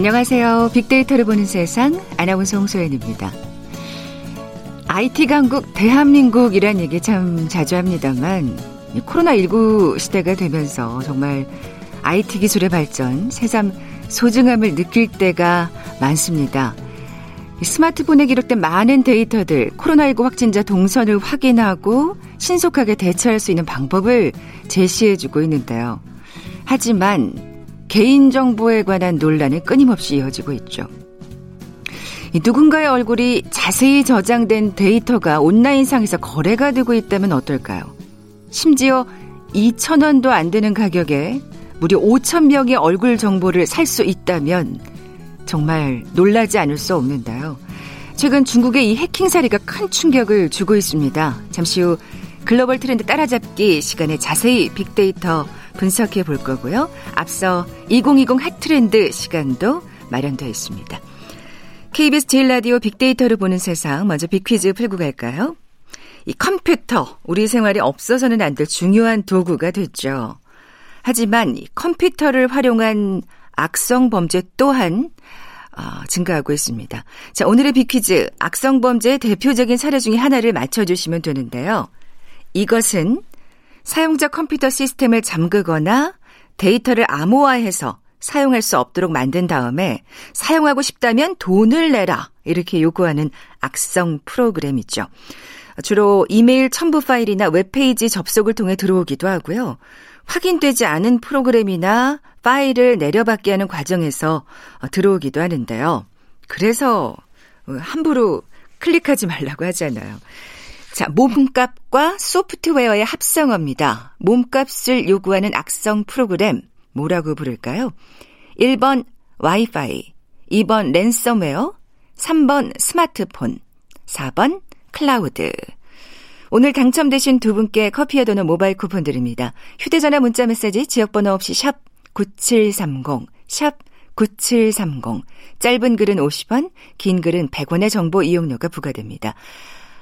안녕하세요. 빅데이터를 보는 세상 아나운서 홍소연입니다. IT 강국 대한민국이란 얘기 참 자주 합니다만 코로나19 시대가 되면서 정말 IT 기술의 발전, 새삼 소중함을 느낄 때가 많습니다. 스마트폰에 기록된 많은 데이터들, 코로나19 확진자 동선을 확인하고 신속하게 대처할 수 있는 방법을 제시해주고 있는데요. 하지만 개인정보에 관한 논란이 끊임없이 이어지고 있죠. 누군가의 얼굴이 자세히 저장된 데이터가 온라인상에서 거래가 되고 있다면 어떨까요? 심지어 2천원도 안 되는 가격에 무려 5천명의 얼굴 정보를 살 수 있다면 정말 놀라지 않을 수 없는데요. 최근 중국의 이 해킹 사례가 큰 충격을 주고 있습니다. 잠시 후 글로벌 트렌드 따라잡기 시간에 자세히 빅데이터 분석해 볼 거고요. 앞서 2020 핫트렌드 시간도 마련되어 있습니다. KBS 제일 라디오 빅데이터를 보는 세상 먼저 빅퀴즈 풀고 갈까요? 이 컴퓨터 우리 생활에 없어서는 안 될 중요한 도구가 됐죠. 하지만 이 컴퓨터를 활용한 악성 범죄 또한 어, 증가하고 있습니다. 자, 오늘의 빅퀴즈 악성 범죄의 대표적인 사례 중에 하나를 맞춰 주시면 되는데요. 이것은 사용자 컴퓨터 시스템을 잠그거나 데이터를 암호화해서 사용할 수 없도록 만든 다음에 사용하고 싶다면 돈을 내라 이렇게 요구하는 악성 프로그램이죠. 주로 이메일 첨부 파일이나 웹페이지 접속을 통해 들어오기도 하고요. 확인되지 않은 프로그램이나 파일을 내려받게 하는 과정에서 들어오기도 하는데요. 그래서 함부로 클릭하지 말라고 하잖아요. 자, 몸값과 소프트웨어의 합성어입니다. 몸값을 요구하는 악성 프로그램 뭐라고 부를까요? 1번 와이파이, 2번 랜섬웨어, 3번 스마트폰, 4번 클라우드. 오늘 당첨되신 두 분께 커피와 도넛 모바일 쿠폰 드립니다. 휴대전화 문자 메시지 지역번호 없이 샵 9730, 샵 9730. 짧은 글은 50원, 긴 글은 100원의 정보 이용료가 부과됩니다.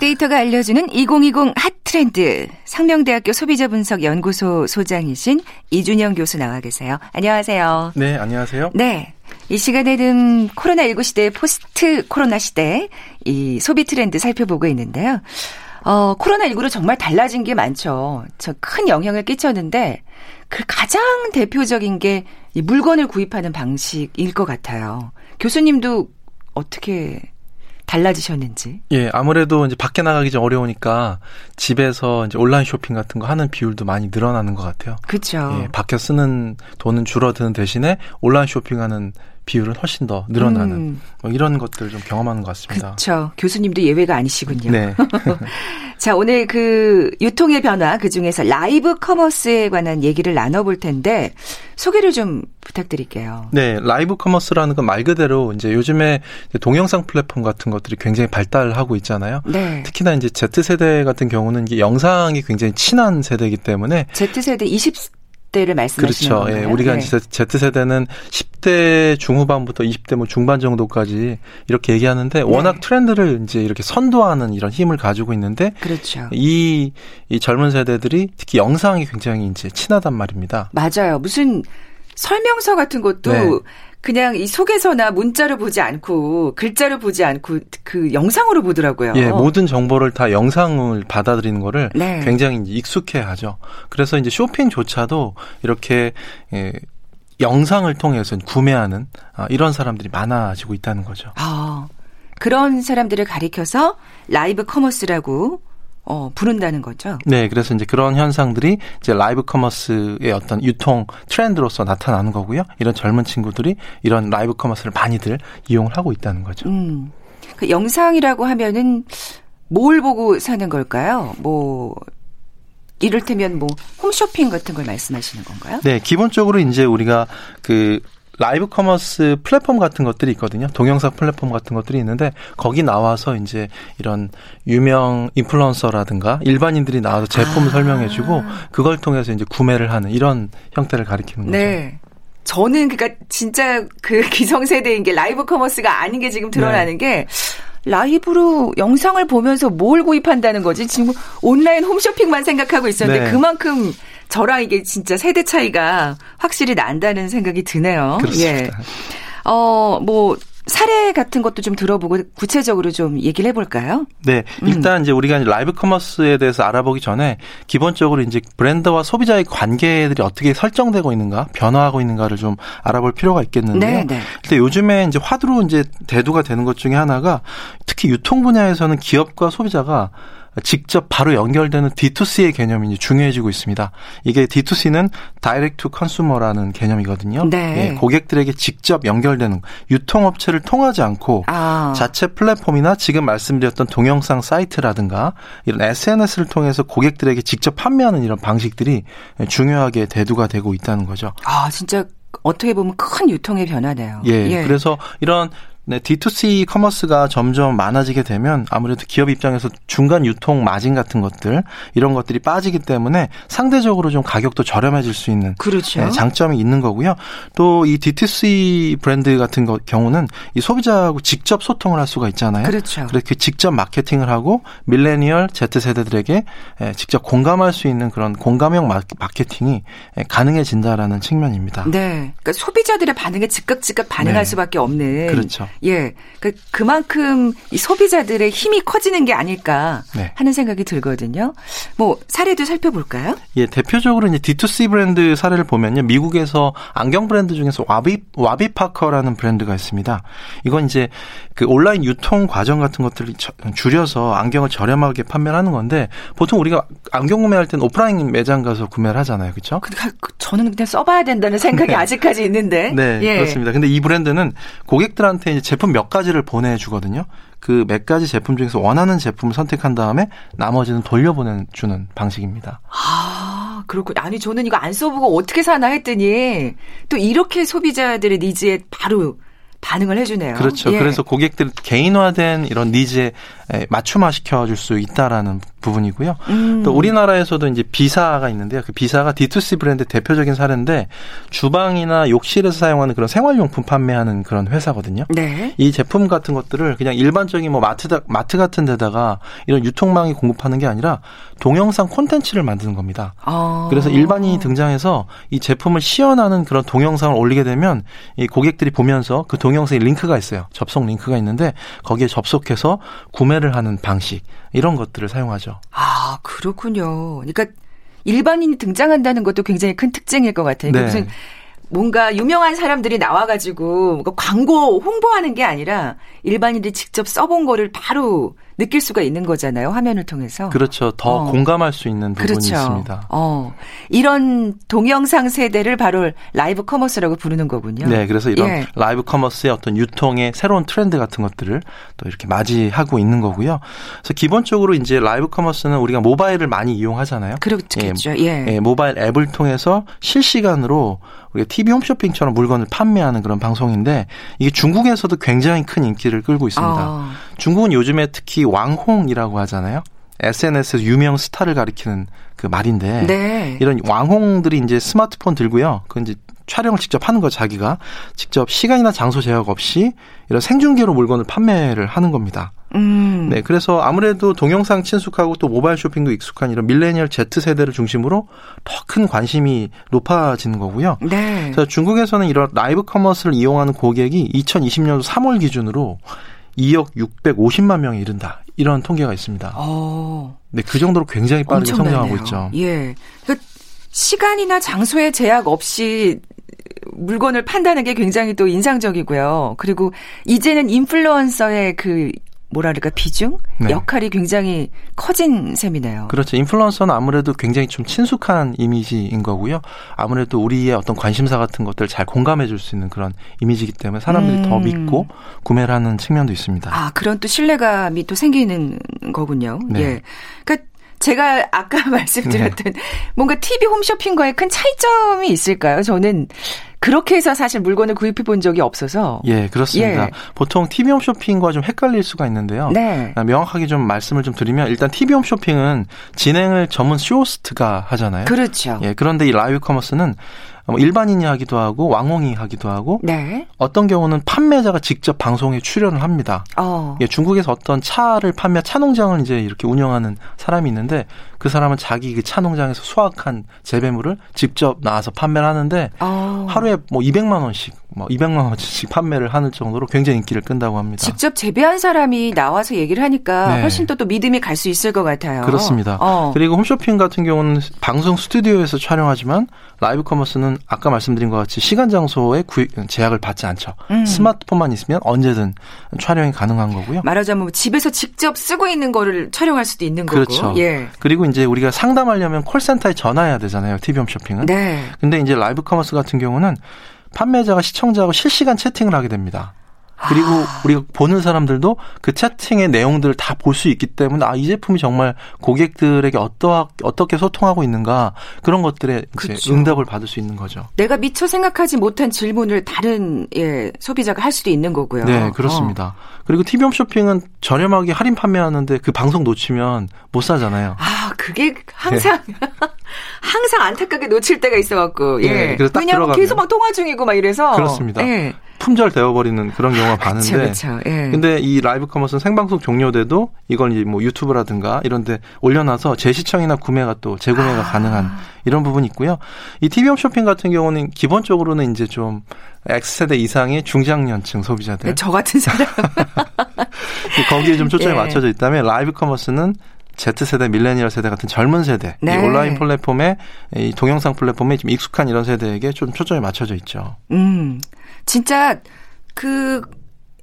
빅데이터가 알려주는 2020 핫트렌드. 상명대학교 소비자분석연구소 소장이신 이준영 교수 나와 계세요. 안녕하세요. 네, 안녕하세요. 네. 이 시간에는 코로나19 시대, 포스트 코로나 시대, 이 소비 트렌드 살펴보고 있는데요. 어, 코로나19로 정말 달라진 게 많죠. 저 큰 영향을 끼쳤는데, 그 가장 대표적인 게 이 물건을 구입하는 방식일 것 같아요. 교수님도 어떻게 달라지셨는지? 예, 아무래도 이제 밖에 나가기 좀 어려우니까 집에서 이제 온라인 쇼핑 같은 거 하는 비율도 많이 늘어나는 것 같아요. 그렇죠. 예, 밖에 쓰는 돈은 줄어드는 대신에 온라인 쇼핑하는 비율은 훨씬 더 늘어나는 음. 뭐 이런 것들 좀 경험하는 것 같습니다. 그렇죠. 교수님도 예외가 아니시군요. 네. 자, 오늘 그 유통의 변화 그 중에서 라이브 커머스에 관한 얘기를 나눠볼 텐데 소개를 좀 부탁드릴게요. 네, 라이브 커머스라는 건 말 그대로 이제 요즘에 동영상 플랫폼 같은 것들이 굉장히 발달하고 있잖아요. 네. 특히나 이제 Z 세대 같은 경우는 이게 영상이 굉장히 친한 세대이기 때문에 Z 세대 20 10대를 말씀하시는 그렇죠. 건가요? 예, 우리가 네. Z세대는 10대 중후반부터 20대 뭐 중반 정도까지 이렇게 얘기하는데 네. 워낙 트렌드를 이제 이렇게 선도하는 이런 힘을 가지고 있는데 그렇죠. 이, 이 젊은 세대들이 특히 영상이 굉장히 이제 친하단 말입니다. 맞아요. 무슨 설명서 같은 것도 네. 그냥 이 속에서나 문자를 보지 않고 글자를 보지 않고 그 영상으로 보더라고요. 예, 모든 정보를 다 영상을 받아들이는 거를 네. 굉장히 익숙해 하죠. 그래서 이제 쇼핑조차도 이렇게 예, 영상을 통해서 구매하는 아, 이런 사람들이 많아지고 있다는 거죠. 아, 그런 사람들을 가리켜서 라이브 커머스라고 어, 부른다는 거죠. 네, 그래서 이제 그런 현상들이 이제 라이브 커머스의 어떤 유통 트렌드로서 나타나는 거고요. 이런 젊은 친구들이 이런 라이브 커머스를 많이들 이용을 하고 있다는 거죠. 음. 그 영상이라고 하면은 뭘 보고 사는 걸까요? 뭐 이를테면 뭐 홈쇼핑 같은 걸 말씀하시는 건가요? 네, 기본적으로 이제 우리가 그 라이브 커머스 플랫폼 같은 것들이 있거든요. 동영상 플랫폼 같은 것들이 있는데 거기 나와서 이제 이런 유명 인플루언서라든가 일반인들이 나와서 제품을 아. 설명해 주고 그걸 통해서 이제 구매를 하는 이런 형태를 가리키는 거죠. 네. 저는 그러니까 진짜 그 기성세대인 게 라이브 커머스가 아닌 게 지금 드러나는 네. 게 라이브로 영상을 보면서 뭘 구입한다는 거지? 지금 온라인 홈쇼핑만 생각하고 있었는데 네. 그만큼 저랑 이게 진짜 세대 차이가 확실히 난다는 생각이 드네요. 그렇습니다. 예. 어, 뭐 사례 같은 것도 좀 들어보고 구체적으로 좀 얘기를 해볼까요? 네, 일단 음. 이제 우리가 라이브 커머스에 대해서 알아보기 전에 기본적으로 이제 브랜드와 소비자의 관계들이 어떻게 설정되고 있는가, 변화하고 있는가를 좀 알아볼 필요가 있겠는데요. 네, 네. 근데 요즘에 이제 화두로 이제 대두가 되는 것 중에 하나가 특히 유통 분야에서는 기업과 소비자가 직접 바로 연결되는 D2C의 개념이 중요해지고 있습니다. 이게 D2C는 Direct to Consumer라는 개념이거든요. 네. 예, 고객들에게 직접 연결되는 유통업체를 통하지 않고 아. 자체 플랫폼이나 지금 말씀드렸던 동영상 사이트라든가 이런 SNS를 통해서 고객들에게 직접 판매하는 이런 방식들이 중요하게 대두가 되고 있다는 거죠. 아, 진짜 어떻게 보면 큰 유통의 변화네요. 예. 예. 그래서 이런 네, D2C 커머스가 점점 많아지게 되면 아무래도 기업 입장에서 중간 유통 마진 같은 것들 이런 것들이 빠지기 때문에 상대적으로 좀 가격도 저렴해질 수 있는 그렇죠. 네, 장점이 있는 거고요. 또 이 D2C 브랜드 같은 거, 경우는 이 소비자하고 직접 소통을 할 수가 있잖아요. 그렇죠. 그렇게 직접 마케팅을 하고 밀레니얼 Z 세대들에게 예, 직접 공감할 수 있는 그런 공감형 마케팅이 예, 가능해진다라는 측면입니다. 네, 그러니까 소비자들의 반응에 즉각 즉각 반응할 네. 수밖에 없는 그렇죠. 예. 그 그만큼 이 소비자들의 힘이 커지는 게 아닐까 네. 하는 생각이 들거든요. 뭐 사례도 살펴볼까요? 예, 대표적으로 이제 D2C 브랜드 사례를 보면요. 미국에서 안경 브랜드 중에서 와비 와비 파커라는 브랜드가 있습니다. 이건 이제 그 온라인 유통 과정 같은 것들을 줄여서 안경을 저렴하게 판매하는 건데 보통 우리가 안경 구매할 때는 오프라인 매장 가서 구매를 하잖아요. 그렇죠? 저는 그냥 써 봐야 된다는 생각이 네. 아직까지 있는데. 네, 예. 그렇습니다. 근데 이 브랜드는 고객들한테 이제 제품 몇 가지를 보내주거든요. 그 몇 가지 제품 중에서 원하는 제품을 선택한 다음에 나머지는 돌려보내주는 방식입니다. 아, 그렇군. 아니, 저는 이거 안 써보고 어떻게 사나 했더니 또 이렇게 소비자들의 니즈에 바로 반응을 해주네요. 그렇죠. 예. 그래서 고객들 개인화된 이런 니즈에 맞춤화 시켜줄 수 있다라는 부분이고요. 음. 또 우리나라에서도 이제 비사가 있는데요. 그 비사가 D2C 브랜드 대표적인 사례인데 주방이나 욕실에서 사용하는 그런 생활용품 판매하는 그런 회사거든요. 네. 이 제품 같은 것들을 그냥 일반적인 뭐 마트 마트 같은 데다가 이런 유통망이 공급하는 게 아니라 동영상 콘텐츠를 만드는 겁니다. 아. 그래서 일반인이 등장해서 이 제품을 시연하는 그런 동영상을 올리게 되면 이 고객들이 보면서 그 동영상에 링크가 있어요. 접속 링크가 있는데 거기에 접속해서 구매를 하는 방식 이런 것들을 사용하죠. 아 그렇군요. 그러니까 일반인이 등장한다는 것도 굉장히 큰 특징일 것 같아요. 네. 무슨 뭔가 유명한 사람들이 나와가지고 광고 홍보하는 게 아니라 일반인들이 직접 써본 거를 바로 느낄 수가 있는 거잖아요. 화면을 통해서. 그렇죠. 더 어. 공감할 수 있는 부분이 그렇죠. 있습니다. 어. 이런 동영상 세대를 바로 라이브 커머스라고 부르는 거군요. 네. 그래서 이런 예. 라이브 커머스의 어떤 유통의 새로운 트렌드 같은 것들을 또 이렇게 맞이하고 있는 거고요. 그래서 기본적으로 이제 라이브 커머스는 우리가 모바일을 많이 이용하잖아요. 그렇겠죠. 예. 예. 예. 모바일 앱을 통해서 실시간으로 우리가 TV 홈쇼핑처럼 물건을 판매하는 그런 방송인데 이게 중국에서도 굉장히 큰 인기를 끌고 있습니다. 아. 중국은 요즘에 특히 왕홍이라고 하잖아요. SNS에서 유명 스타를 가리키는 그 말인데 네. 이런 왕홍들이 이제 스마트폰 들고요. 그 이제 촬영을 직접 하는 거 자기가 직접 시간이나 장소 제약 없이 이런 생중계로 물건을 판매를 하는 겁니다. 음. 네, 그래서 아무래도 동영상 친숙하고 또 모바일 쇼핑도 익숙한 이런 밀레니얼 Z 세대를 중심으로 더 큰 관심이 높아지는 거고요. 네. 그래서 중국에서는 이런 라이브 커머스를 이용하는 고객이 2020년 3월 기준으로 2억 650만 명에 이른다. 이런 통계가 있습니다. 어. 네, 그 정도로 굉장히 빠르게. 성장하고 있죠. 예. 그러니까 시간이나 장소의 제약 없이 물건을 판다는 게 굉장히 또 인상적이고요. 그리고 이제는 인플루언서의 그 뭐랄까 비중 네. 역할이 굉장히 커진 셈이네요. 그렇죠. 인플루언서는 아무래도 굉장히 좀 친숙한 이미지인 거고요. 아무래도 우리의 어떤 관심사 같은 것들 잘 공감해 줄 수 있는 그런 이미지이기 때문에 사람들이 음. 더 믿고 구매를 하는 측면도 있습니다. 아, 그런 또 신뢰감이 또 생기는 거군요. 네. 예. 그러니까 제가 아까 말씀드렸던 네. 뭔가 TV 홈쇼핑과의 큰 차이점이 있을까요? 저는 그렇게 해서 사실 물건을 구입해 본 적이 없어서. 예, 그렇습니다. 예. 보통 TV 홈 쇼핑과 좀 헷갈릴 수가 있는데요. 네. 아, 명확하게 좀 말씀을 좀 드리면 일단 TV 홈 쇼핑은 진행을 전문 쇼호스트가 하잖아요. 그렇죠. 예, 그런데 이 라이브 커머스는 뭐 일반인이 하기도 하고 왕홍이 하기도 하고 네. 어떤 경우는 판매자가 직접 방송에 출연을 합니다. 어. 예, 중국에서 어떤 차를 판매 차 농장을 이제 이렇게 운영하는 사람이 있는데 그 사람은 자기 그 차 농장에서 수확한 재배물을 직접 나와서 판매를 하는데 어. 하루에 뭐 200만 원씩 뭐 200만 원씩 판매를 하는 정도로 굉장히 인기를 끈다고 합니다. 직접 재배한 사람이 나와서 얘기를 하니까 네. 훨씬 또, 또 믿음이 갈 수 있을 것 같아요. 그렇습니다. 어. 그리고 홈쇼핑 같은 경우는 방송 스튜디오에서 촬영하지만 라이브 커머스는 아까 말씀드린 것 같이 시간 장소에 구입, 제약을 받지 않죠. 음. 스마트폰만 있으면 언제든 촬영이 가능한 거고요. 말하자면 뭐 집에서 직접 쓰고 있는 거를 촬영할 수도 있는 거고. 그렇죠. 예. 그리고 이제 우리가 상담하려면 콜센터에 전화해야 되잖아요. TV 홈쇼핑은. 네. 근데 이제 라이브 커머스 같은 경우는 판매자가 시청자하고 실시간 채팅을 하게 됩니다. 그리고 아. 우리가 보는 사람들도 그 채팅의 내용들을 다 볼 수 있기 때문에 아 이 제품이 정말 고객들에게 어떠 어떻게 소통하고 있는가 그런 것들에 이제 응답을 받을 수 있는 거죠. 내가 미처 생각하지 못한 질문을 다른 예, 소비자가 할 수도 있는 거고요. 네, 그렇습니다. 어. 그리고 TV홈 쇼핑은 저렴하게 할인 판매하는데 그 방송 놓치면 못 사잖아요. 아, 그게 항상 네. 항상 안타깝게 놓칠 때가 있어 갖고 예. 네, 왜냐하면 계속 막 통화 중이고 막 이래서 그렇습니다. 예. 품절 되어 버리는 그런 경우가 많은데. 그쵸, 그쵸. 예. 근데 이 라이브 커머스는 생방송 종료돼도 이걸 이제 뭐 유튜브라든가 이런 데 올려 놔서 재시청이나 구매가 또 재구매가 아. 가능한 이런 부분이 있고요. 이 TV홈 쇼핑 같은 경우는 기본적으로는 이제 좀 X세대 이상의 중장년층 소비자들. 네, 저 같은 사람. 거기에 좀 초점이 예. 맞춰져 있다면 라이브 커머스는 Z세대, 밀레니얼 세대 같은 젊은 세대, 네. 이 온라인 플랫폼에 이 동영상 플랫폼에 좀 익숙한 이런 세대에게 좀 초점이 맞춰져 있죠. 음. 진짜 그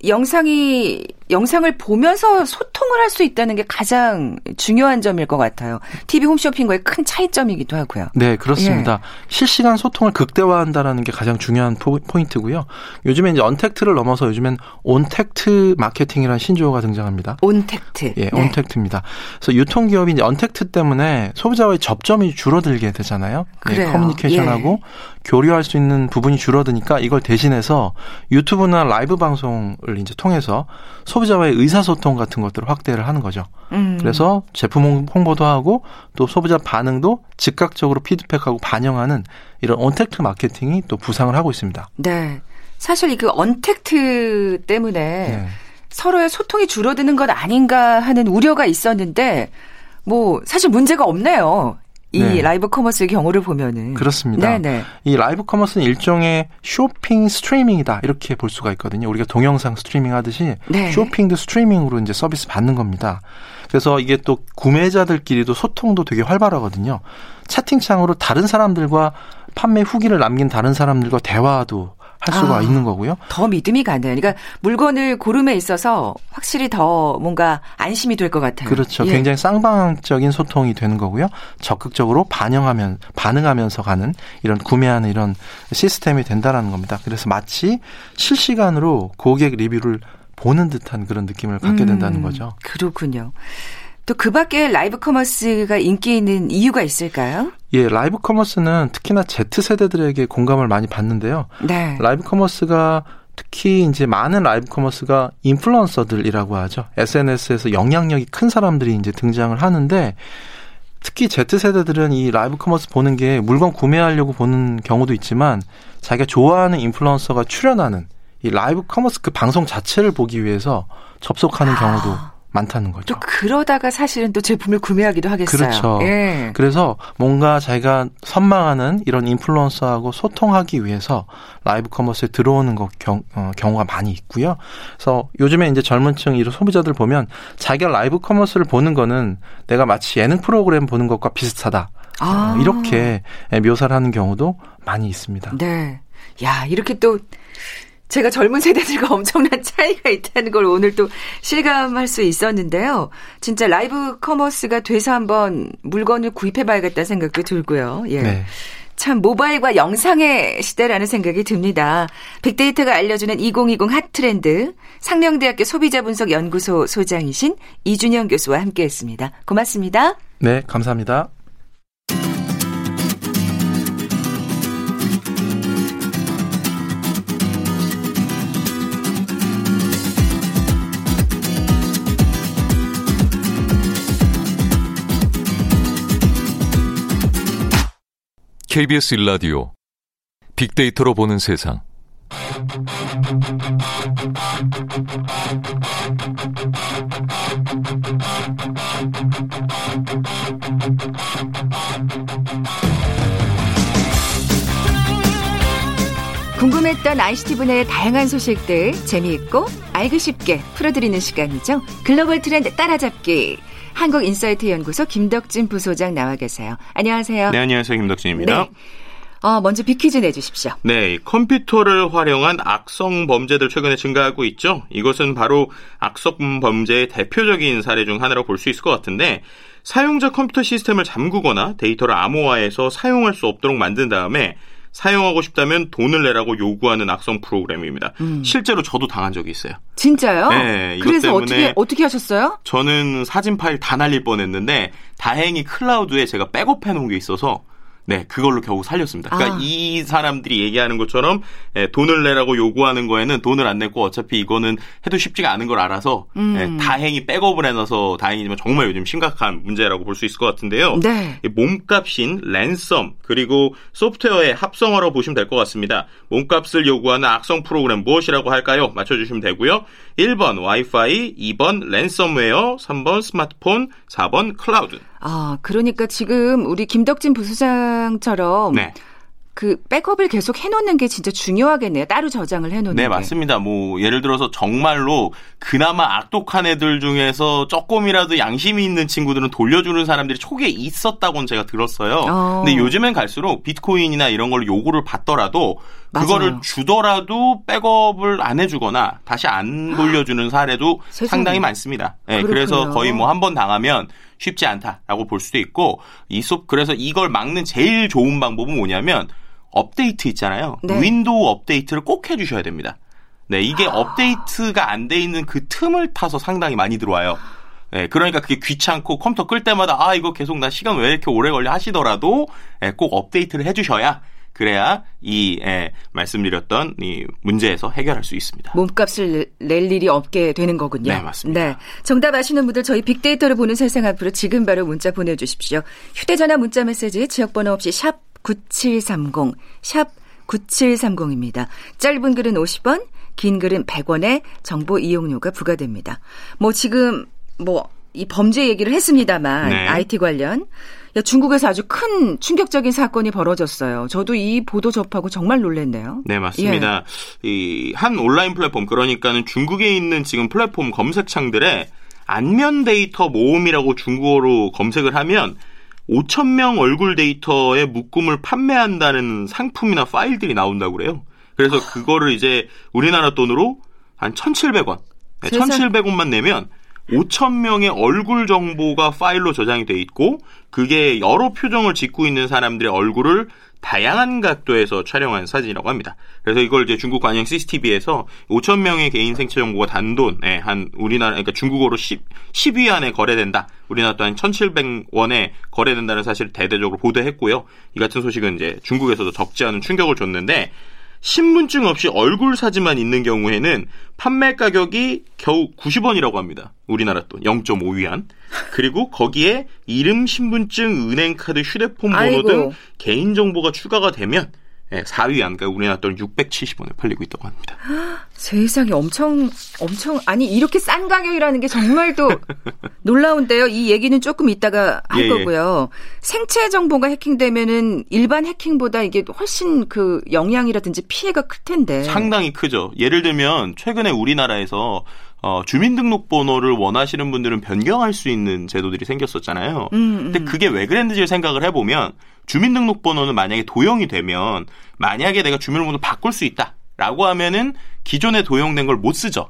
영상이 영상을 보면서 소통을 할 수 있다는 게 가장 중요한 점일 것 같아요. TV 홈쇼핑과의 큰 차이점이기도 하고요. 네, 그렇습니다. 예. 실시간 소통을 극대화한다라는 게 가장 중요한 포인트고요. 요즘에 이제 언택트를 넘어서 요즘엔 온택트 마케팅이라는 신조어가 등장합니다. 온택트. 예, 네. 온택트입니다. 그래서 유통기업이 이제 언택트 때문에 소비자와의 접점이 줄어들게 되잖아요. 네, 그래요. 네, 커뮤니케이션하고 예. 교류할 수 있는 부분이 줄어드니까 이걸 대신해서 유튜브나 라이브 방송을 이제 통해서 소비자와의 의사소통 같은 것들을 확대를 하는 거죠. 음. 그래서 제품 홍보도 하고 또 소비자 반응도 즉각적으로 피드백하고 반영하는 이런 온택트 마케팅이 또 부상을 하고 있습니다. 네. 사실 이그 언택트 때문에 네. 서로의 소통이 줄어드는 것 아닌가 하는 우려가 있었는데 뭐 사실 문제가 없네요. 이 네. 라이브 커머스의 경우를 보면은 그렇습니다. 네네. 이 라이브 커머스는 일종의 쇼핑 스트리밍이다 이렇게 볼 수가 있거든요. 우리가 동영상 스트리밍 하듯이 네. 쇼핑도 스트리밍으로 이제 서비스 받는 겁니다. 그래서 이게 또 구매자들끼리도 소통도 되게 활발하거든요. 채팅창으로 다른 사람들과 판매 후기를 남긴 다른 사람들과 대화도 할 수가 아, 있는 거고요. 더 믿음이 가네요. 그러니까 물건을 고름에 있어서 확실히 더 뭔가 안심이 될 것 같아요. 그렇죠. 예. 굉장히 쌍방적인 소통이 되는 거고요. 적극적으로 반영하면 반응하면서 가는 이런 구매하는 이런 시스템이 된다라는 겁니다. 그래서 마치 실시간으로 고객 리뷰를 보는 듯한 그런 느낌을 된다는 음, 거죠. 그렇군요. 또 그 밖에 라이브 커머스가 인기 있는 이유가 있을까요? 예, 라이브 커머스는 특히나 Z세대들에게 공감을 많이 받는데요. 네. 라이브 커머스가 특히 이제 많은 라이브 커머스가 인플루언서들이라고 하죠. SNS에서 영향력이 큰 사람들이 이제 등장을 하는데 특히 Z세대들은 이 라이브 커머스 보는 게 물건 구매하려고 보는 경우도 있지만 자기가 좋아하는 인플루언서가 출연하는 이 라이브 커머스 그 방송 자체를 보기 위해서 접속하는 경우도 아. 많다는 거죠. 또 그러다가 사실은 또 제품을 구매하기도 하겠어요. 그렇죠. 예. 그래서 뭔가 자기가 선망하는 이런 인플루언서하고 소통하기 위해서 라이브 커머스에 들어오는 것 경, 어, 경우가 많이 있고요. 그래서 요즘에 이제 젊은층 이런 소비자들 보면 자기가 라이브 커머스를 보는 거는 내가 마치 예능 프로그램 보는 것과 비슷하다. 아. 이렇게 묘사를 하는 경우도 많이 있습니다. 네. 야, 이렇게 또 제가 젊은 세대들과 엄청난 차이가 있다는 걸 오늘 또 실감할 수 있었는데요. 진짜 라이브 커머스가 돼서 한번 물건을 구입해 봐야겠다는 생각도 들고요. 예. 네. 참 모바일과 영상의 시대라는 생각이 듭니다. 빅데이터가 알려주는 2020 핫트렌드 상명대학교 소비자분석연구소 소장이신 이준영 교수와 함께했습니다. 고맙습니다. 네, 감사합니다. KBS 일라디오 빅데이터로 보는 세상. 궁금했던 ICT 분야의 다양한 소식들 재미있고 알기 쉽게 풀어드리는 시간이죠. 글로벌 트렌드 따라잡기. 한국인사이트 연구소 김덕진 부소장 나와 계세요. 안녕하세요. 네, 안녕하세요. 김덕진입니다. 네. 어, 먼저 빅퀴즈 내주십시오. 네, 컴퓨터를 활용한 악성 범죄들 최근에 증가하고 있죠. 이것은 바로 악성 범죄의 대표적인 사례 중 하나로 볼 수 있을 것 같은데 사용자 컴퓨터 시스템을 잠그거나 데이터를 암호화해서 사용할 수 없도록 만든 다음에 사용하고 싶다면 돈을 내라고 요구하는 악성 프로그램입니다. 음. 실제로 저도 당한 적이 있어요. 진짜요? 네. 그래서 어떻게 어떻게 하셨어요? 저는 사진 파일 다 날릴 뻔했는데 다행히 클라우드에 제가 백업해 놓은 게 있어서 네, 그걸로 겨우 살렸습니다. 그러니까 아. 이 사람들이 얘기하는 것처럼 예, 돈을 내라고 요구하는 거에는 돈을 안 냈고 어차피 이거는 해도 쉽지가 않은 걸 알아서 음. 예, 다행히 백업을 해놔서 다행이지만 정말 요즘 심각한 문제라고 볼 수 있을 것 같은데요. 네. 몸값인 랜섬 그리고 소프트웨어의 합성어로 보시면 될 것 같습니다. 몸값을 요구하는 악성 프로그램 무엇이라고 할까요? 맞춰주시면 되고요. 1번 와이파이, 2번 랜섬웨어, 3번 스마트폰, 4번 클라우드. 아, 그러니까 지금 우리 김덕진 부소장처럼 네. 그 백업을 계속 해놓는 게 진짜 중요하겠네요. 따로 저장을 해놓는 네, 게. 맞습니다. 뭐 예를 들어서 정말로 그나마 악독한 애들 중에서 조금이라도 양심이 있는 친구들은 돌려주는 사람들이 초기에 있었다고는 제가 들었어요. 어. 근데 요즘엔 갈수록 비트코인이나 이런 걸로 요구를 받더라도 그거를 맞아요. 주더라도 백업을 안 해주거나 다시 안 돌려주는 사례도 상당히 많습니다. 네, 그래서 거의 뭐 한 번 당하면 쉽지 않다라고 볼 수도 있고 이속 그래서 이걸 막는 제일 좋은 방법은 뭐냐면 업데이트 있잖아요. 네. 윈도우 업데이트를 꼭 해주셔야 됩니다. 네, 이게 아. 업데이트가 안 돼 있는 그 틈을 타서 상당히 많이 들어와요. 네, 그러니까 그게 귀찮고 컴퓨터 끌 때마다 아 이거 계속 나 시간 왜 이렇게 오래 걸려 하시더라도 네, 꼭 업데이트를 해주셔야 그래야 이 예, 말씀드렸던 이 문제에서 해결할 수 있습니다. 몸값을 낼 일이 없게 되는 거군요. 네, 맞습니다. 네. 정답 아시는 분들 저희 빅데이터를 보는 세상 앞으로 지금 바로 문자 보내 주십시오. 휴대 전화 문자 메시지 지역 번호 없이 샵 9730, 샵 9730입니다. 짧은 글은 50원, 긴 글은 100원의 정보 이용료가 부과됩니다. 뭐 지금 뭐 이 범죄 얘기를 했습니다만 네. IT 관련 야, 중국에서 아주 큰 충격적인 사건이 벌어졌어요. 저도 이 보도 접하고 정말 놀랐네요. 네, 맞습니다. 예. 이한 온라인 플랫폼 그러니까는 중국에 있는 지금 플랫폼 검색창들에 안면 데이터 모음이라고 중국어로 검색을 하면 5천 명 얼굴 데이터의 묶음을 판매한다는 상품이나 파일들이 나온다고 그래요. 그래서 그거를 이제 우리나라 돈으로 한 1,700원, 1,700원만 내면 5천 명의 얼굴 정보가 파일로 저장이 돼 있고 그게 여러 표정을 짓고 있는 사람들의 얼굴을 다양한 각도에서 촬영한 사진이라고 합니다. 그래서 이걸 이제 중국 관영 CCTV에서 5천 명의 개인 생체 정보가 단돈 예, 한 우리나라 그러니까 중국어로 10 10위 안에 거래된다. 우리나라 또한 1,700원에 거래된다는 사실을 대대적으로 보도했고요. 이 같은 소식은 이제 중국에서도 적지 않은 충격을 줬는데 신분증 없이 얼굴 사진만 있는 경우에는 판매 가격이 겨우 90원이라고 합니다. 우리나라 돈 0.5위안. 그리고 거기에 이름, 신분증, 은행카드, 휴대폰 번호 아이고. 등 개인 정보가 추가가 되면 4위 예, 안가 우리나라 돈 670원에 팔리고 있다고 합니다. 세상에 엄청 엄청 아니 이렇게 싼 가격이라는 게 정말 또 놀라운데요. 이 얘기는 조금 이따가 할 예, 예. 거고요. 예. 생체 정보가 해킹되면은 일반 해킹보다 이게 훨씬 그 영향이라든지 피해가 클 텐데. 상당히 크죠. 예를 들면 최근에 우리나라에서 어, 주민등록번호를 원하시는 분들은 변경할 수 있는 제도들이 생겼었잖아요. 음, 음. 근데 그게 왜 그랬는지를 생각을 해보면 주민등록번호는 만약에 도용이 되면 만약에 내가 주민번호 바꿀 수 있다라고 하면은 기존에 도용된 걸 못 쓰죠.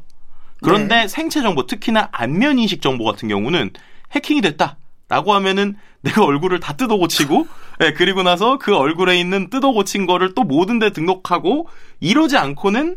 그런데 네. 생체 정보, 특히나 안면 인식 정보 같은 경우는 해킹이 됐다 라고 하면은 내가 얼굴을 다 뜯어 고치고, 네, 그리고 나서 그 얼굴에 있는 뜯어 고친 거를 또 모든 데 등록하고 이러지 않고는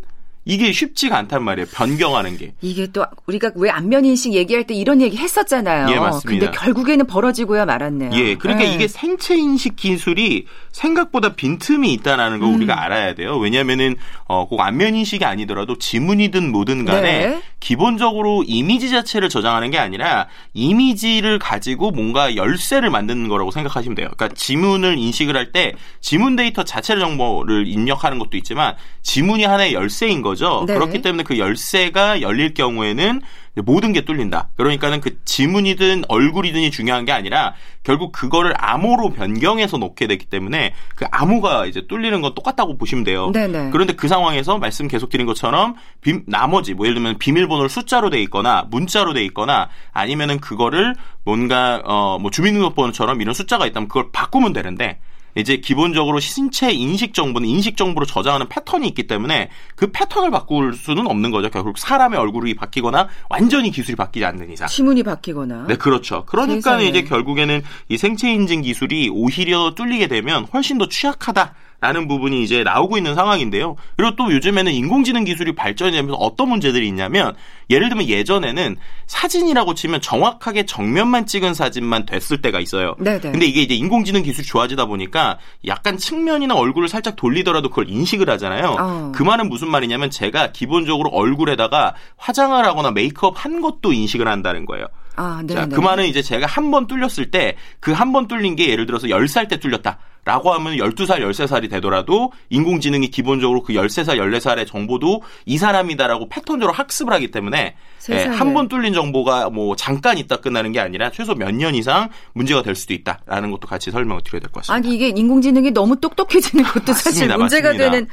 이게 쉽지가 않단 말이에요. 변경하는 게. 이게 또 우리가 왜 안면 인식 얘기할 때 이런 얘기 했었잖아요. 예, 맞습니다. 근데 결국에는 벌어지고야 말았네요. 예, 그러니까 예. 이게 생체 인식 기술이 생각보다 빈틈이 있다라는 걸 음. 우리가 알아야 돼요. 왜냐면은 어, 꼭 안면 인식이 아니더라도 지문이든 뭐든 간에 네. 기본적으로 이미지 자체를 저장하는 게 아니라 이미지를 가지고 뭔가 열쇠를 만드는 거라고 생각하시면 돼요. 그러니까 지문을 인식을 할 때 지문 데이터 자체의 정보를 입력하는 것도 있지만 지문이 하나의 열쇠인 거죠. 네. 그렇기 때문에 그 열쇠가 열릴 경우에는 모든 게 뚫린다. 그러니까는 그 지문이든 얼굴이든이 중요한 게 아니라 결국 그거를 암호로 변경해서 놓게 되기 때문에 그 암호가 이제 뚫리는 건 똑같다고 보시면 돼요. 네네. 그런데 그 상황에서 말씀 계속 드린 것처럼 비, 나머지 뭐 예를 들면 비밀번호를 숫자로 돼 있거나 문자로 돼 있거나 아니면은 그거를 뭔가 어 뭐 주민등록번호처럼 이런 숫자가 있다면 그걸 바꾸면 되는데 이제 기본적으로 신체 인식 정보는 인식 정보로 저장하는 패턴이 있기 때문에 그 패턴을 바꿀 수는 없는 거죠. 결국 사람의 얼굴이 바뀌거나 완전히 기술이 바뀌지 않는 이상. 지문이 바뀌거나. 네, 그렇죠. 그러니까 이제 결국에는 이 생체 인증 기술이 오히려 뚫리게 되면 훨씬 더 취약하다. 라는 부분이 이제 나오고 있는 상황인데요. 그리고 또 요즘에는 인공지능 기술이 발전이 되면서 어떤 문제들이 있냐면 예를 들면 예전에는 사진이라고 치면 정확하게 정면만 찍은 사진만 됐을 때가 있어요. 네네. 근데 이게 이제 인공지능 기술이 좋아지다 보니까 약간 측면이나 얼굴을 살짝 돌리더라도 그걸 인식을 하잖아요. 어. 그 말은 무슨 말이냐면 제가 기본적으로 얼굴에다가 화장을 하거나 메이크업 한 것도 인식을 한다는 거예요. 아, 자, 그 말은 이제 제가 한 번 뚫렸을 때 그 한 번 뚫린 게 예를 들어서 10살 때 뚫렸다. 라고 하면 12살, 13살이 되더라도 인공지능이 기본적으로 그 13살, 14살의 정보도 이 사람이다라고 패턴적으로 학습을 하기 때문에 예, 한번 뚫린 정보가 뭐 잠깐 있다 끝나는 게 아니라 최소 몇 년 이상 문제가 될 수도 있다라는 것도 같이 설명을 드려야 될 것 같습니다. 아니 이게 인공지능이 너무 똑똑해지는 것도 사실 맞습니다, 문제가 맞습니다. 되는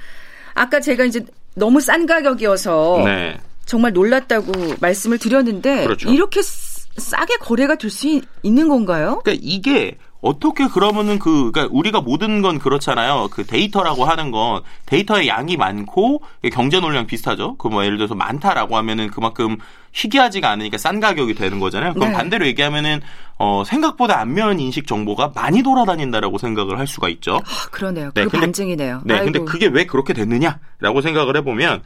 아까 제가 이제 너무 싼 가격이어서 네. 정말 놀랐다고 말씀을 드렸는데 그렇죠. 이렇게 싸게 거래가 될 수 있는 건가요? 그러니까 이게 어떻게 그러면은 그, 그러니까 우리가 모든 건 그렇잖아요. 그 데이터라고 하는 건 데이터의 양이 많고 경제 논리랑 비슷하죠. 그 뭐 예를 들어서 많다라고 하면은 그만큼 희귀하지가 않으니까 싼 가격이 되는 거잖아요. 그럼 네. 반대로 얘기하면은 어, 생각보다 안면 인식 정보가 많이 돌아다닌다라고 생각을 할 수가 있죠. 아, 그러네요. 네, 그 근데, 반증이네요. 네, 아이고. 근데 그게 왜 그렇게 됐느냐라고 생각을 해보면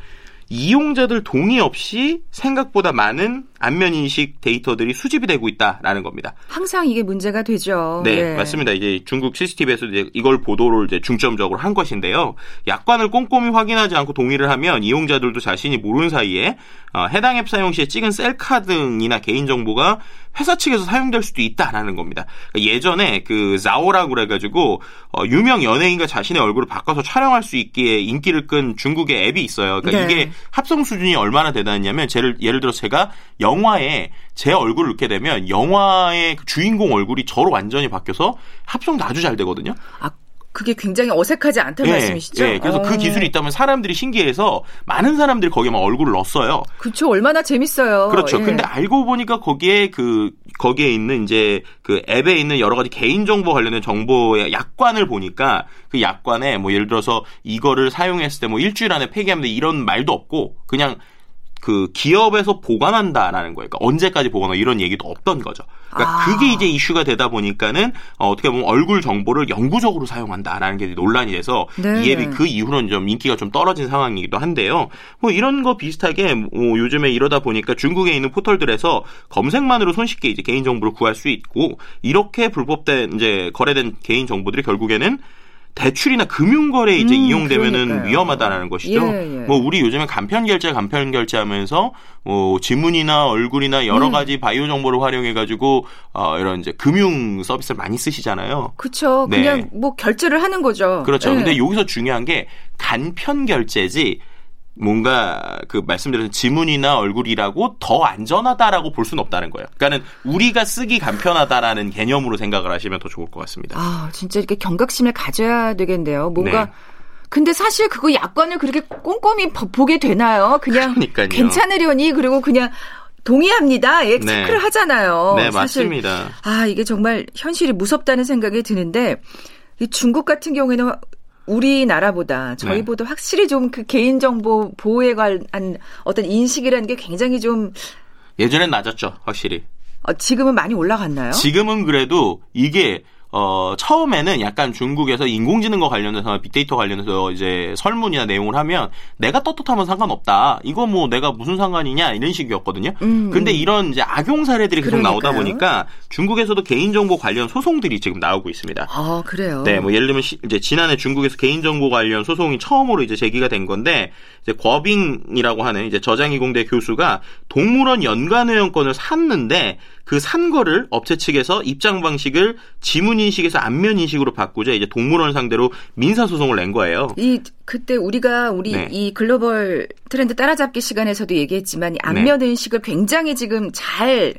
이용자들 동의 없이 생각보다 많은 안면 인식 데이터들이 수집이 되고 있다라는 겁니다. 항상 이게 문제가 되죠. 네, 네. 맞습니다. 이제 중국 CCTV에서 이제 이걸 보도를 이제 중점적으로 한 것인데요. 약관을 꼼꼼히 확인하지 않고 동의를 하면 이용자들도 자신이 모르는 사이에 어, 해당 앱 사용 시에 찍은 셀카 등이나 개인 정보가 회사 측에서 사용될 수도 있다라는 겁니다. 그러니까 예전에 그 자오라고 그래가지고 어, 유명 연예인과 자신의 얼굴을 바꿔서 촬영할 수 있기에 인기를 끈 중국의 앱이 있어요. 그러니까 네. 이게 합성 수준이 얼마나 대단했냐면 예를, 예를 들어 제가 영화에 제 얼굴을 넣게 되면 영화의 그 주인공 얼굴이 저로 완전히 바뀌어서 합성도 아주 잘 되거든요. 아, 그게 굉장히 어색하지 않다는 네, 말씀이시죠? 네, 그래서 그 어. 그 기술이 있다면 사람들이 신기해서 많은 사람들이 거기에 막 얼굴을 넣었어요. 그렇죠. 얼마나 재밌어요. 그렇죠. 예. 근데 알고 보니까 거기에 그 거기에 있는 이제 그 앱에 있는 여러 가지 개인 정보 관련된 정보의 약관을 보니까 그 약관에 뭐 예를 들어서 이거를 사용했을 때 뭐 일주일 안에 폐기하면 이런 말도 없고 그냥 그 기업에서 보관한다라는 거예요. 그러니까 언제까지 보관하 이런 얘기도 없던 거죠. 그러니까 아. 그게 이제 이슈가 되다 보니까는 어, 떻게 보면 얼굴 정보를 영구적으로 사용한다라는 게 논란이 돼서 네. 이 앱이 그 이후로는 좀 인기가 좀 떨어진 상황이기도 한데요. 뭐 이런 거 비슷하게 뭐 요즘에 이러다 보니까 중국에 있는 포털들에서 검색만으로 손쉽게 이제 개인 정보를 구할 수 있고 이렇게 불법된 이제 거래된 개인 정보들이 결국에는 대출이나 금융거래에 이제 음, 이용되면은 그러니까요. 위험하다라는 것이죠. 예, 예. 뭐 우리 요즘에 간편 결제, 간편 결제하면서 뭐 지문이나 얼굴이나 여러 음. 가지 바이오 정보를 활용해 가지고 어 이런 이제 금융 서비스를 많이 쓰시잖아요. 그렇죠. 네. 그냥 뭐 결제를 하는 거죠. 그렇죠. 예. 근데 여기서 중요한 게 간편 결제지 뭔가 그 말씀드린 지문이나 얼굴이라고 더 안전하다라고 볼 수는 없다는 거예요. 그러니까는 우리가 쓰기 간편하다라는 개념으로 생각을 하시면 더 좋을 것 같습니다. 아, 진짜 이렇게 경각심을 가져야 되겠네요. 뭔가 네. 근데 사실 그거 약관을 그렇게 꼼꼼히 보게 되나요? 그냥 그러니까요. 괜찮으려니 그리고 그냥 동의합니다. 예, 네. 체크를 하잖아요. 네, 사실, 맞습니다. 아, 이게 정말 현실이 무섭다는 생각이 드는데 중국 같은 경우에는 우리나라보다 저희보다 네. 확실히 좀 그 개인정보 보호에 관한 어떤 인식이라는 게 굉장히 좀 예전엔 낮았죠, 확실히. 어, 지금은 많이 올라갔나요? 지금은 그래도 이게 어, 처음에는 약간 중국에서 인공지능과 관련해서 빅데이터 관련해서 이제 설문이나 내용을 하면 내가 떳떳하면 상관없다. 이거 뭐 내가 무슨 상관이냐 이런 식이었거든요. 음, 근데 이런 이제 악용 사례들이 계속 그러니까요. 나오다 보니까 중국에서도 개인정보 관련 소송들이 지금 나오고 있습니다. 아, 그래요? 네, 뭐 예를 들면 시, 이제 지난해 중국에서 개인정보 관련 소송이 처음으로 이제 제기가 된 건데 이제 거빙이라고 하는 이제 저장이공대 교수가 동물원 연관회원권을 샀는데 그 산 거를 업체 측에서 입장 방식을 지문 인식에서 안면 인식으로 바꾸자 이제 동물원 상대로 민사 소송을 낸 거예요. 이 그때 우리가 우리 네. 이 글로벌 트렌드 따라잡기 시간에서도 얘기했지만 안면 네. 인식을 굉장히 지금 잘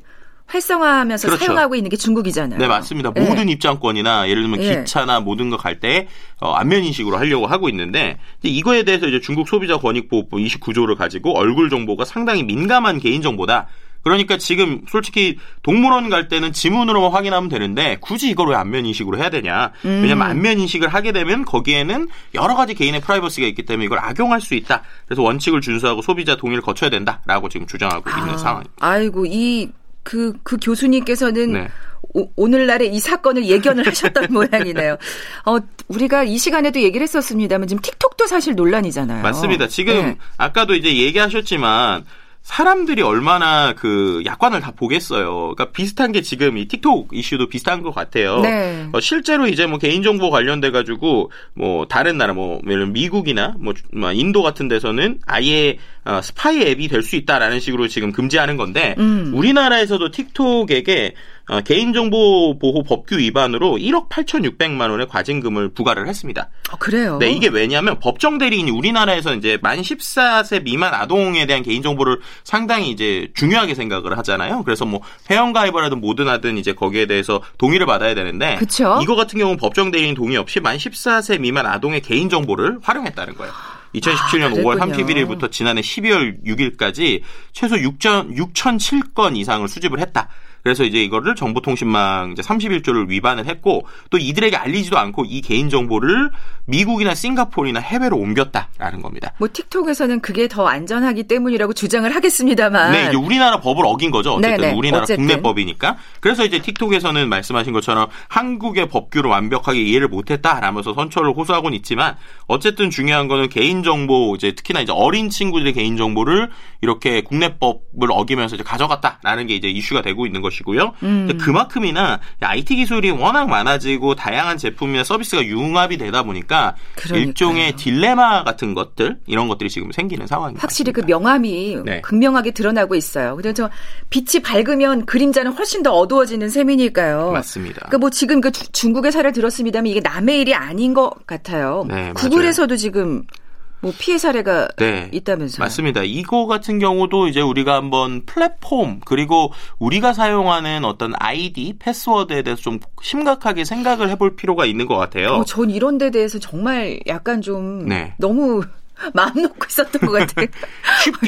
활성화하면서 그렇죠. 사용하고 있는 게 중국이잖아요. 네, 맞습니다. 네. 모든 입장권이나 예를 들면 네. 기차나 모든 거 갈때 어, 안면 인식으로 하려고 하고 있는데 이거에 대해서 이제 중국 소비자 권익 보호법 29조를 가지고 얼굴 정보가 상당히 민감한 개인 정보다. 그러니까 지금 솔직히 동물원 갈 때는 지문으로만 확인하면 되는데 굳이 이걸 왜 안면 인식으로 해야 되냐? 음. 왜냐면 안면 인식을 하게 되면 거기에는 여러 가지 개인의 프라이버시가 있기 때문에 이걸 악용할 수 있다. 그래서 원칙을 준수하고 소비자 동의를 거쳐야 된다라고 지금 주장하고 아, 있는 상황입니다. 아이고 이 그, 그 교수님께서는 네. 오, 늘날에이 사건을 예견을 하셨던 모양이네요. 어, 우리가 이 시간에도 얘기를 했었습니다만 지금 틱톡도 사실 논란이잖아요. 맞습니다. 지금 네. 아까도 이제 얘기하셨지만 사람들이 얼마나 그 약관을 다 보겠어요. 그러니까 비슷한 게 지금 이 틱톡 이슈도 비슷한 것 같아요. 네. 어, 실제로 이제 뭐 개인정보 관련돼 가지고 뭐 다른 나라 뭐 미국이나 뭐, 뭐 인도 같은 데서는 아예 어, 스파이 앱이 될 수 있다라는 식으로 지금 금지하는 건데 음. 우리나라에서도 틱톡에게 어, 개인정보 보호 법규 위반으로 1억 8,600만 원의 과징금을 부과를 했습니다. 어, 그래요? 네, 이게 왜냐하면 법정 대리인이 우리나라에서 이제 만 14세 미만 아동에 대한 개인정보를 상당히 이제 중요하게 생각을 하잖아요. 그래서 뭐 회원가입을 하든 뭐든 하든 이제 거기에 대해서 동의를 받아야 되는데 그쵸? 이거 같은 경우는 법정 대리인 동의 없이 만 14세 미만 아동의 개인정보를 활용했다는 거예요. 2017년 아, 5월 31일부터 지난해 12월 6일까지 최소 6천 6,007건 이상을 수집을 했다. 그래서 이제 이거를 정보통신망 이제 31조를 위반을 했고 또 이들에게 알리지도 않고 이 개인 정보를 미국이나 싱가포르나 해외로 옮겼다라는 겁니다. 뭐 틱톡에서는 그게 더 안전하기 때문이라고 주장을 하겠습니다만. 네, 이제 우리나라 법을 어긴 거죠. 어쨌든 네네, 우리나라 어쨌든. 국내 법이니까. 그래서 이제 틱톡에서는 말씀하신 것처럼 한국의 법규를 완벽하게 이해를 못 했다라면서 선처를 호소하고는 있지만 어쨌든 중요한 거는 개인 정보 이제 특히나 이제 어린 친구들의 개인 정보를 이렇게 국내법을 어기면서 이제 가져갔다라는 게 이제 이슈가 되고 있는 것이 고요. 음. 그만큼이나 IT 기술이 워낙 많아지고 다양한 제품이나 서비스가 융합이 되다 보니까 그러니까요. 일종의 딜레마 같은 것들 이런 것들이 지금 생기는 상황입니다. 확실히 그 명암이 네. 극명하게 드러나고 있어요. 그래서 빛이 밝으면 그림자는 훨씬 더 어두워지는 셈이니까요. 맞습니다. 그러니까 뭐 지금 그 중국의 사례를 들었습니다만 이게 남의 일이 아닌 것 같아요. 네, 구글에서도 지금 뭐 피해 사례가 네, 있다면서요? 맞습니다. 이거 같은 경우도 이제 우리가 한번 플랫폼 그리고 우리가 사용하는 어떤 아이디 패스워드에 대해서 좀 심각하게 생각을 해볼 필요가 있는 것 같아요. 어, 전 이런 데 대해서 정말 약간 좀 네. 너무 마음 놓고 있었던 것 같아요.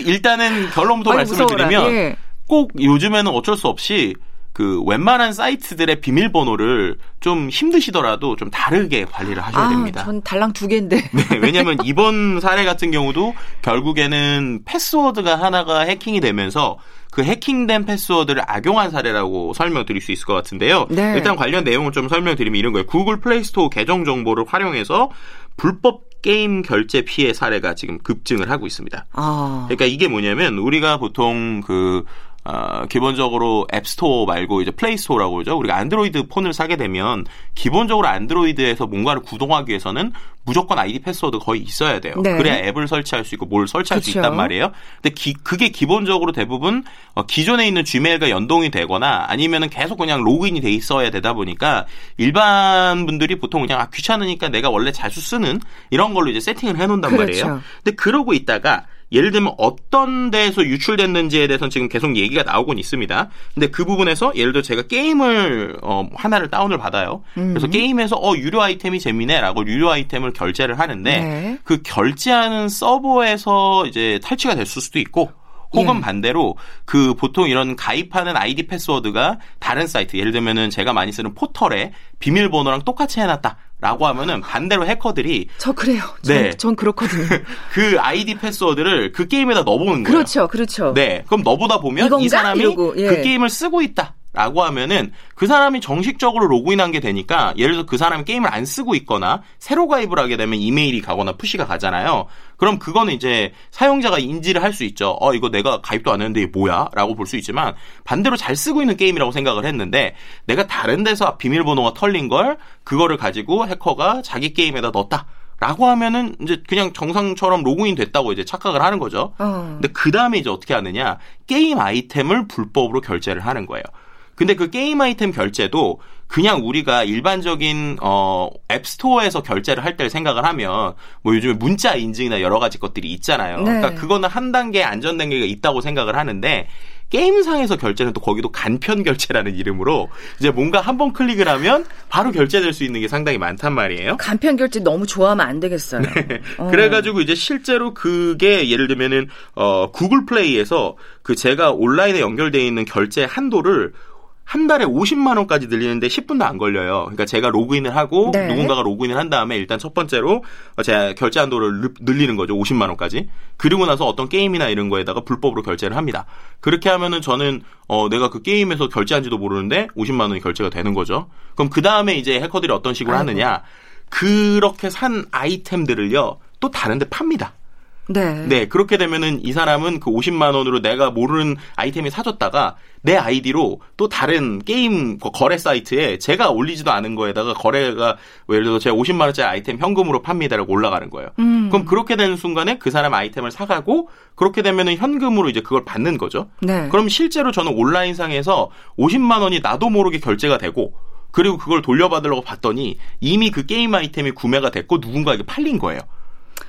일단은 결론부터 말씀을 무서워라. 드리면 예. 꼭 요즘에는 어쩔 수 없이 그 웬만한 사이트들의 비밀번호를 좀 힘드시더라도 좀 다르게 관리를 하셔야 아, 됩니다. 전 달랑 두 개인데. 네, 왜냐하면 이번 사례 같은 경우도 결국에는 패스워드가 하나가 해킹이 되면서 그 해킹된 패스워드를 악용한 사례라고 설명드릴 수 있을 것 같은데요. 네. 일단 관련 내용을 좀 설명드리면 이런 거예요. 구글 플레이스토어 계정 정보를 활용해서 불법 게임 결제 피해 사례가 지금 급증을 하고 있습니다. 아. 그러니까 이게 뭐냐면 우리가 보통 그 어, 기본적으로 앱스토어 말고 이제 플레이스토어라고 그러죠. 우리가 안드로이드 폰을 사게 되면 기본적으로 안드로이드에서 뭔가를 구동하기 위해서는 무조건 아이디 패스워드 거의 있어야 돼요. 네. 그래야 앱을 설치할 수 있고 뭘 설치할 그쵸. 수 있단 말이에요. 근데 기, 그게 기본적으로 대부분 어, 기존에 있는 gmail과 연동이 되거나 아니면은 계속 그냥 로그인이 돼 있어야 되다 보니까 일반 분들이 보통 그냥 아, 귀찮으니까 내가 원래 자주 쓰는 이런 걸로 이제 세팅을 해 놓는단 그렇죠. 말이에요. 근데 그러고 있다가 예를 들면 어떤 데에서 유출됐는지에 대해서는 지금 계속 얘기가 나오곤 있습니다. 근데 그 부분에서 예를 들어 제가 게임을 어, 하나를 다운을 받아요. 음. 그래서 게임에서 어 유료 아이템이 재미네라고 유료 아이템을 결제를 하는데 네. 그 결제하는 서버에서 이제 탈취가 됐을 수도 있고 혹은 예. 반대로 그 보통 이런 가입하는 아이디 패스워드가 다른 사이트 예를 들면은 제가 많이 쓰는 포털에 비밀번호랑 똑같이 해놨다. 라고 하면은 반대로 해커들이 저 그래요. 전, 네, 전 그렇거든요. 그 아이디 패스워드를 그 게임에다 넣어보는 거예요. 그렇죠, 그렇죠. 네, 그럼 넣어보다 보면 이건가? 이 사람이 이러고, 예. 그 게임을 쓰고 있다. 라고 하면은 그 사람이 정식적으로 로그인한 게 되니까 예를 들어 그 사람이 게임을 안 쓰고 있거나 새로 가입을 하게 되면 이메일이 가거나 푸시가 가잖아요. 그럼 그거는 이제 사용자가 인지를 할 수 있죠. 어 이거 내가 가입도 안 했는데 이게 뭐야?라고 볼 수 있지만 반대로 잘 쓰고 있는 게임이라고 생각을 했는데 내가 다른 데서 비밀번호가 털린 걸 그거를 가지고 해커가 자기 게임에다 넣었다. 라고 하면은 이제 그냥 정상처럼 로그인 됐다고 이제 착각을 하는 거죠. 어. 근데 그 다음에 이제 어떻게 하느냐. 게임 아이템을 불법으로 결제를 하는 거예요. 근데 그 게임 아이템 결제도 그냥 우리가 일반적인 어 앱스토어에서 결제를 할 때를 생각을 하면 뭐 요즘에 문자 인증이나 여러 가지 것들이 있잖아요. 네. 그러니까 그거는 한 단계 안전 단계가 있다고 생각을 하는데 게임상에서 결제는 또 거기도 간편 결제라는 이름으로 이제 뭔가 한 번 클릭을 하면 바로 결제될 수 있는 게 상당히 많단 말이에요. 간편 결제 너무 좋아하면 안 되겠어요. 네. 어. 그래가지고 이제 실제로 그게 예를 들면은 어 구글 플레이에서 그 제가 온라인에 연결되어 있는 결제 한도를 한 달에 50만 원까지 늘리는데 10분도 안 걸려요. 그러니까 제가 로그인을 하고 네. 누군가가 로그인을 한 다음에 일단 첫 번째로 제 결제 한도를 늘리는 거죠. 50만 원까지. 그리고 나서 어떤 게임이나 이런 거에다가 불법으로 결제를 합니다. 그렇게 하면은 저는 어 내가 그 게임에서 결제한지도 모르는데 50만 원이 결제가 되는 거죠. 그럼 그 다음에 이제 해커들이 어떤 식으로 아이고. 하느냐? 그렇게 산 아이템들을요 또 다른 데 팝니다. 네. 네, 그렇게 되면은 이 사람은 그 50만 원으로 내가 모르는 아이템이 사줬다가 내 아이디로 또 다른 게임 거래 사이트에 제가 올리지도 않은 거에다가 거래가 뭐 예를 들어 제가 50만 원짜리 아이템 현금으로 팝니다라고 올라가는 거예요. 음. 그럼 그렇게 되는 순간에 그 사람 아이템을 사가고 그렇게 되면은 현금으로 이제 그걸 받는 거죠. 네. 그럼 실제로 저는 온라인상에서 50만 원이 나도 모르게 결제가 되고 그리고 그걸 돌려받으려고 봤더니 이미 그 게임 아이템이 구매가 됐고 누군가에게 팔린 거예요.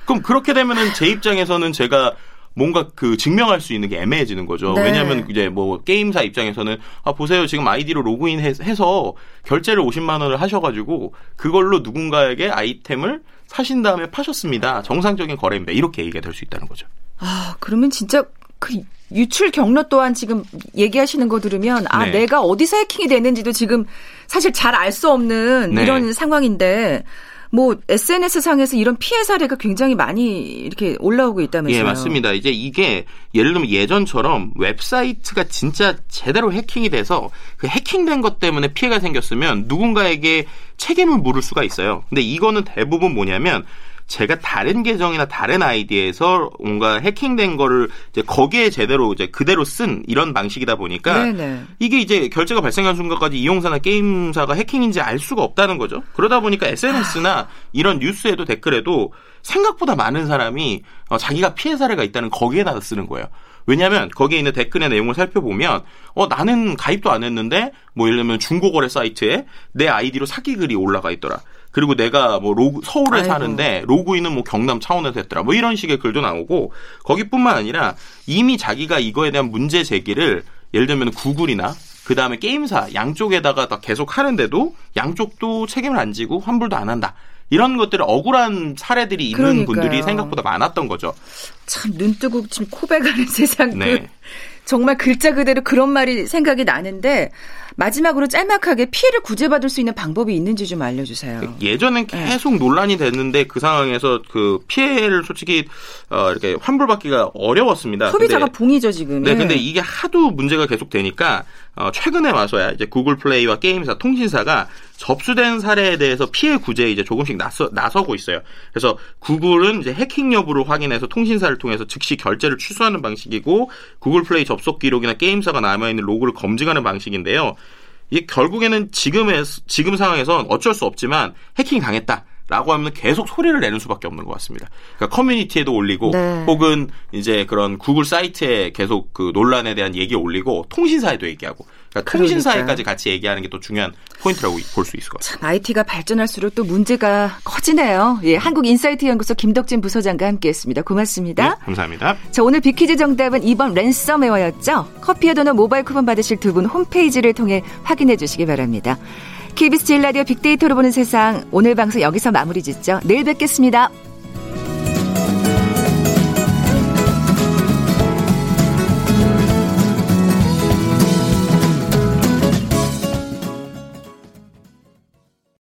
그럼 그렇게 되면은 제 입장에서는 제가 뭔가 그 증명할 수 있는 게 애매해지는 거죠. 네. 왜냐하면 이제 뭐 게임사 입장에서는 아 보세요 지금 아이디로 로그인해서 결제를 50만 원을 하셔가지고 그걸로 누군가에게 아이템을 사신 다음에 파셨습니다. 정상적인 거래입니다. 이렇게 얘기가 될 수 있다는 거죠. 아 그러면 진짜 그 유출 경로 또한 지금 얘기하시는 거 들으면 아 네. 내가 어디서 해킹이 됐는지도 지금 사실 잘 알 수 없는 네. 이런 상황인데 뭐 SNS 상에서 이런 피해 사례가 굉장히 많이 이렇게 올라오고 있다면서요? 예, 맞습니다. 이제 이게 예를 들면 예전처럼 웹사이트가 진짜 제대로 해킹이 돼서 그 해킹된 것 때문에 피해가 생겼으면 누군가에게 책임을 물을 수가 있어요. 근데 이거는 대부분 뭐냐면 제가 다른 계정이나 다른 아이디에서 뭔가 해킹된 거를 이제 거기에 제대로 이제 그대로 쓴 이런 방식이다 보니까 네네. 이게 이제 결제가 발생한 순간까지 이용사나 게임사가 해킹인지 알 수가 없다는 거죠. 그러다 보니까 SNS나 이런 뉴스에도 댓글에도 생각보다 많은 사람이 어, 자기가 피해 사례가 있다는 거기에다 쓰는 거예요. 왜냐하면 거기에 있는 댓글의 내용을 살펴보면 어 나는 가입도 안 했는데 뭐 예를 들면 중고거래 사이트에 내 아이디로 사기 글이 올라가 있더라. 그리고 내가 뭐 로그, 서울에 아이고. 사는데 로그인은 뭐 경남 차원에서 했더라. 뭐 이런 식의 글도 나오고 거기뿐만 아니라 이미 자기가 이거에 대한 문제 제기를 예를 들면 구글이나 그 다음에 게임사 양쪽에다가 다 계속 하는데도 양쪽도 책임을 안 지고 환불도 안 한다. 이런 것들을 억울한 사례들이 있는 그러니까요. 분들이 생각보다 많았던 거죠. 참 눈뜨고 지금 코백하는 세상. 네. 그 정말 글자 그대로 그런 말이 생각이 나는데 마지막으로 짤막하게 피해를 구제받을 수 있는 방법이 있는지 좀 알려주세요. 예전엔 네. 계속 네. 논란이 됐는데 그 상황에서 그 피해를 솔직히 어 이렇게 환불받기가 어려웠습니다. 소비자가 근데, 봉이죠 지금. 네, 네, 근데 이게 하도 문제가 계속 되니까 어 최근에 와서야 이제 구글 플레이와 게임사, 통신사가 접수된 사례에 대해서 피해 구제에 이제 조금씩 나서, 나서고 있어요. 그래서 구글은 이제 해킹 여부를 확인해서 통신사를 통해서 즉시 결제를 취소하는 방식이고 구글 플레이 접속 기록이나 게임사가 남아 있는 로그를 검증하는 방식인데요. 이게 결국에는 지금의 지금 상황에선 어쩔 수 없지만 해킹 당했다. 라고 하면 계속 소리를 내는 수밖에 없는 것 같습니다. 그러니까 커뮤니티에도 올리고 네. 혹은 이제 그런 구글 사이트에 계속 그 논란에 대한 얘기 올리고 통신사에도 얘기하고 그러니까 통신사에까지 같이 얘기하는 게 또 중요한 포인트라고 볼 수 있을 것 같습니다. 참 IT가 발전할수록 또 문제가 커지네요. 예, 한국 인사이트 연구소 김덕진 부소장과 함께했습니다. 고맙습니다. 네, 감사합니다. 자, 오늘 비키즈 정답은 2번 랜섬웨어였죠. 커피와 도넛 모바일 쿠폰 받으실 두 분 홈페이지를 통해 확인해 주시기 바랍니다. KBS 제일 라디오 빅데이터로 보는 세상 오늘 방송 여기서 마무리 짓죠. 내일 뵙겠습니다.